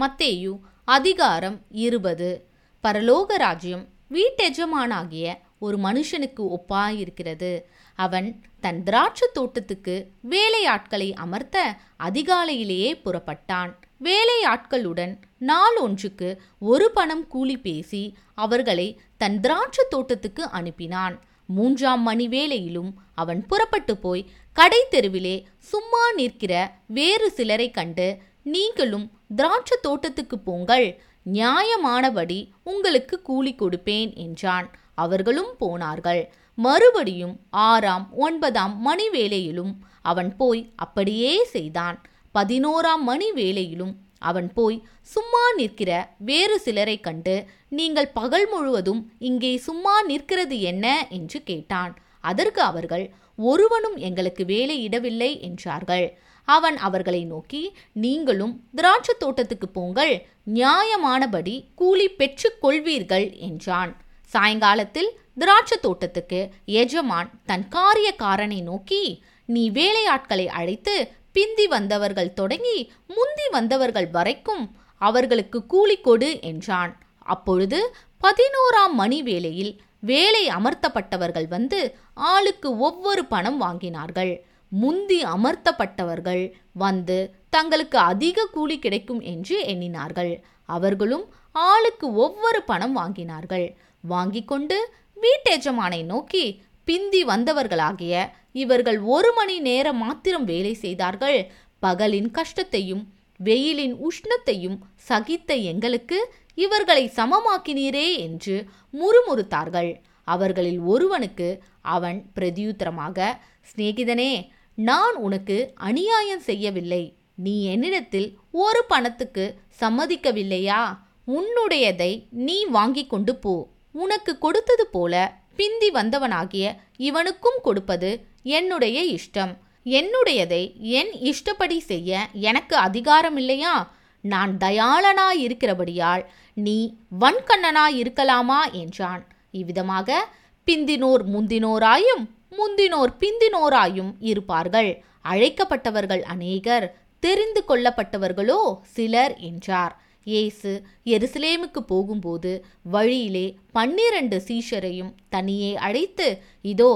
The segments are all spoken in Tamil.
மத்தேயு அதிகாரம் இருபது. பரலோக ராஜ்யம் வீட்டெஜமானாகிய ஒரு மனுஷனுக்கு ஒப்பாயிருக்கிறது. அவன் தன் திராட்சை தோட்டத்துக்கு வேலையாட்களை அமர்த்த அதிகாலையிலேயே புறப்பட்டான். வேலையாட்களுடன் நாள் ஒன்றுக்கு ஒரு பணம் கூலி பேசி அவர்களை தன் திராட்சை தோட்டத்துக்கு அனுப்பினான். மூன்றாம் மணி வேளையிலும் அவன் புறப்பட்டு போய் கடை தெருவிலே சும்மா நிற்கிற வேறு சிலரை கண்டு நீங்களும் திராட்சை தோட்டத்துக்கு போங்கள். நியாயமானபடி உங்களுக்கு கூலி கொடுப்பேன் என்றான். அவர்களும் போனார்கள். மறுபடியும் ஆறாம் ஒன்பதாம் மணி வேளையிலும் அவன் போய் அப்படியே செய்தான். பதினோராம் மணி வேளையிலும் அவன் போய் சும்மா நிற்கிற வேறு சிலரை கண்டு நீங்கள் பகல் முழுவதும் இங்கே சும்மா நிற்கிறது என்ன? என்று கேட்டான். அதற்கு அவர்கள் ஒருவனும் எங்களுக்கு வேலையிடவில்லை என்றார்கள். அவன் அவர்களை நோக்கி நீங்களும் திராட்சை தோட்டத்துக்கு போங்கள் நியாயமானபடி கூலி பெற்றுக் கொள்வீர்கள் என்றான். சாயங்காலத்தில் திராட்சை தோட்டத்துக்கு எஜமான் தன் காரியக்காரனை நோக்கி நீ வேலையாட்களை அழைத்து பிந்தி வந்தவர்கள் தொடங்கி முந்தி வந்தவர்கள் வரைக்கும் அவர்களுக்கு கூலி கொடு என்றான். அப்பொழுது பதினோராம் மணி வேளையில் வேலை அமர்த்தப்பட்டவர்கள் வந்து ஆளுக்கு ஒவ்வொரு பணம் வாங்கினார்கள். முந்தி அமர்த்தப்பட்டவர்கள் வந்து தங்களுக்கு அதிக கூலி கிடைக்கும் என்று எண்ணினார்கள். அவர்களும் ஆளுக்கு ஒவ்வொரு பணம் வாங்கினார்கள். வாங்கி கொண்டு வீட்டெஜமானை நோக்கி பிந்தி வந்தவர்களாகிய இவர்கள் ஒரு மணி நேரம் மாத்திரம் வேலை செய்தார்கள். பகலின் கஷ்டத்தையும் வெயிலின் உஷ்ணத்தையும் சகித்த எங்களுக்கு இவர்களை சமமாக்கினீரே என்று முறுமுறுத்தார்கள். அவர்களில் ஒருவனுக்கு அவன் பிரதியுத்தரமாக சிநேகிதனே நான் உனக்கு அநியாயம் செய்யவில்லை. நீ என்னிடத்தில் ஒரு பணத்துக்கு சம்மதிக்கவில்லையா? உன்னுடையதை நீ வாங்கிக் கொண்டு போ. உனக்கு கொடுத்தது போல பிந்தி வந்தவனாகிய இவனுக்கும் கொடுப்பது என்னுடைய இஷ்டம். என்னுடையதை என் இஷ்டப்படி செய்ய எனக்கு அதிகாரம் இல்லையா நான் தயாளனாய் இருக்கிறபடியால் நீ வன்கண்ணனாய் இருக்கலாமா? என்றான். இவ்விதமாக பிந்தினோர் முந்தினோராயும் முந்தினோர் பிந்தினோராயும் இருப்பார்கள். அழைக்கப்பட்டவர்கள் அநேகர் தெரிந்து கொள்ளப்பட்டவர்களோ சிலர் என்றார். இயேசு எருசலேமுக்கு போகும்போது வழியிலே பன்னிரண்டு சீஷரையும் தனியே அழைத்து இதோ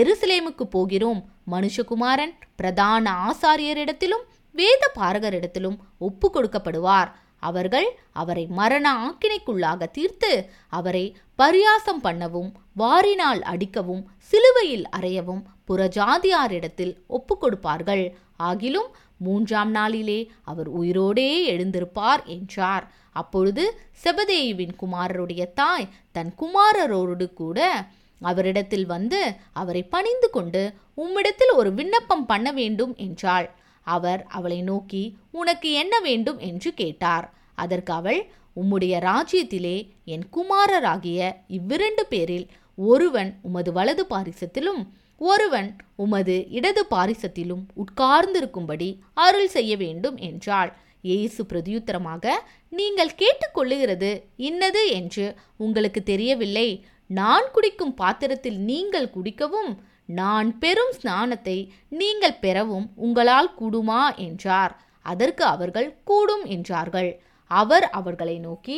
எருசலேமுக்கு போகிறோம். மனுஷகுமாரன் பிரதான ஆசாரியரிடத்திலும் வேத பாரகரிடத்திலும் ஒப்பு கொடுக்கப்படுவார் அவர்கள் அவரை மரண ஆக்கினைக்குள்ளாக தீர்த்து அவரை பரியாசம் பண்ணவும் வாரினால் அடிக்கவும் சிலுவையில் அறையவும் புறஜாதியாரிடத்தில் ஒப்பு கொடுப்பார்கள் ஆகிலும் மூன்றாம் நாளிலே அவர் உயிரோடே எழுந்திருப்பார் என்றார். அப்பொழுது செபதேயுவின் குமாரருடைய தாய் தன் குமாரரோடு கூட அவரிடத்தில் வந்து அவரை பணிந்து கொண்டு உம்மிடத்தில் ஒரு விண்ணப்பம் பண்ண வேண்டும் என்றாள். அவர் அவளை நோக்கி உனக்கு என்ன வேண்டும்? என்று கேட்டார். அதற்கு அவள் உம்முடைய ராஜ்யத்திலே என் குமாரராகிய இவ்விரண்டு பேரில் ஒருவன் உமது வலது பாரிசத்திலும் ஒருவன் உமது இடது பாரிசத்திலும் உட்கார்ந்திருக்கும்படி அருள் செய்ய வேண்டும் என்றாள். இயேசு பிரதியுத்தரமாக நீங்கள் கேட்டுக்கொள்ளுகிறது இன்னது என்று உங்களுக்கு தெரியவில்லை. நான் குடிக்கும் பாத்திரத்தில் நீங்கள் குடிக்கவும் நான் பெறும் ஸ்நானத்தை நீங்கள் பெறவும் உங்களால் கூடுமா என்றார். அதற்கு அவர்கள் கூடும் என்றார்கள். அவர் அவர்களை நோக்கி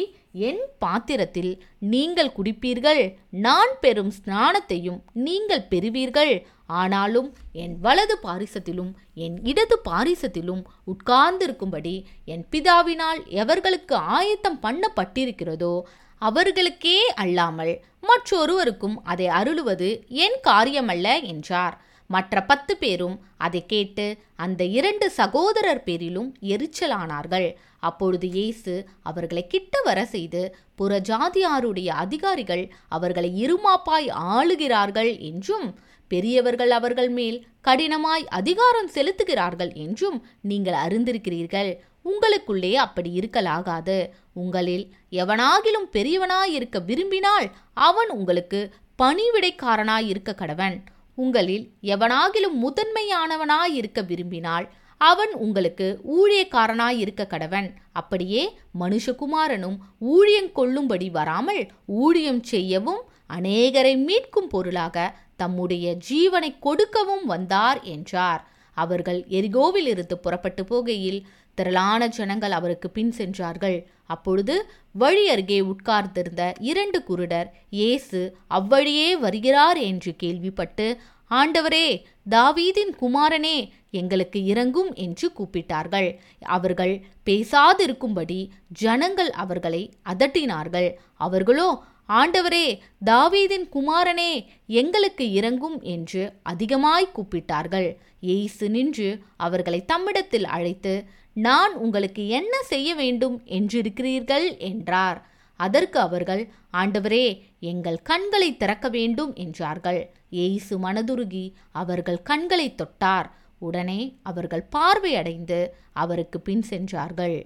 என் பாத்திரத்தில் நீங்கள் குடிப்பீர்கள் நான் பெறும் ஸ்நானத்தையும் நீங்கள் பெறுவீர்கள். ஆனாலும் என் வலது பாரிசத்திலும் என் இடது பாரிசத்திலும் உட்கார்ந்திருக்கும்படி என் பிதாவினால் எவர்களுக்கு ஆயத்தம் பண்ணப்பட்டிருக்கிறதோ அவர்களுக்கே அல்லாமல் மற்றொருவருக்கும் அதை அருளுவது என் காரியமல்ல என்றார். மற்ற பத்து பேரும் அதை கேட்டு அந்த இரண்டு சகோதரர் பேரிலும் எரிச்சலானார்கள். அப்பொழுது இயேசு அவர்களை கிட்ட வர செய்து புறஜாதியாருடைய அதிகாரிகள் அவர்களை இருமாப்பாய் ஆளுகிறார்கள் என்றும் பெரியவர்கள் அவர்கள் மேல் கடினமாய் அதிகாரம் செலுத்துகிறார்கள் என்றும் நீங்கள் அறிந்திருக்கிறீர்கள். உங்களுக்குள்ளே அப்படி இருக்கலாகாது. உங்களில் எவனாகிலும் பெரியவனாய் இருக்க விரும்பினால் அவன் உங்களுக்கு பணிவிடைக்காரனாய் இருக்க கடவன். உங்களில் எவனாகிலும் முதன்மையானவனாய் இருக்க விரும்பினால் அவன் உங்களுக்கு ஊழியக்காரனாய் இருக்க கடவன். அப்படியே மனுஷகுமாரனும் ஊழியம் கொள்ளும்படி வராமல் ஊழியம் செய்யவும் அநேகரை மீட்கும் பொருளாக தம்முடைய ஜீவனை கொடுக்கவும் வந்தார் என்றார். அவர்கள் எரிகோவில் இருந்து புறப்பட்டு போகையில் திரளான ஜனங்கள் அவருக்கு பின் சென்றார்கள். அப்பொழுது வழி அருகே உட்கார்ந்திருந்த இரண்டு குருடர் இயேசு அவ்வழியே வருகிறார் என்று கேள்விப்பட்டு ஆண்டவரே தாவீதின் குமாரனே எங்களுக்கு இறங்கும் என்று கூப்பிட்டார்கள். அவர்கள் பேசாதிருக்கும்படி ஜனங்கள் அவர்களை அதட்டினார்கள். அவர்களோ ஆண்டவரே தாவீதின் குமாரனே எங்களுக்கு இறங்கும் என்று அதிகமாய் கூப்பிட்டார்கள். எய்சு நின்று அவர்களை தம்மிடத்தில் அழைத்து நான் உங்களுக்கு என்ன செய்ய வேண்டும் என்றிருக்கிறீர்கள் என்றார். அதற்கு அவர்கள் ஆண்டவரே எங்கள் கண்களை திறக்க வேண்டும் என்றார்கள். இயேசு மனதுருகி அவர்கள் கண்களை தொட்டார். உடனே அவர்கள் பார்வையடைந்து அவருக்கு பின் சென்றார்கள்.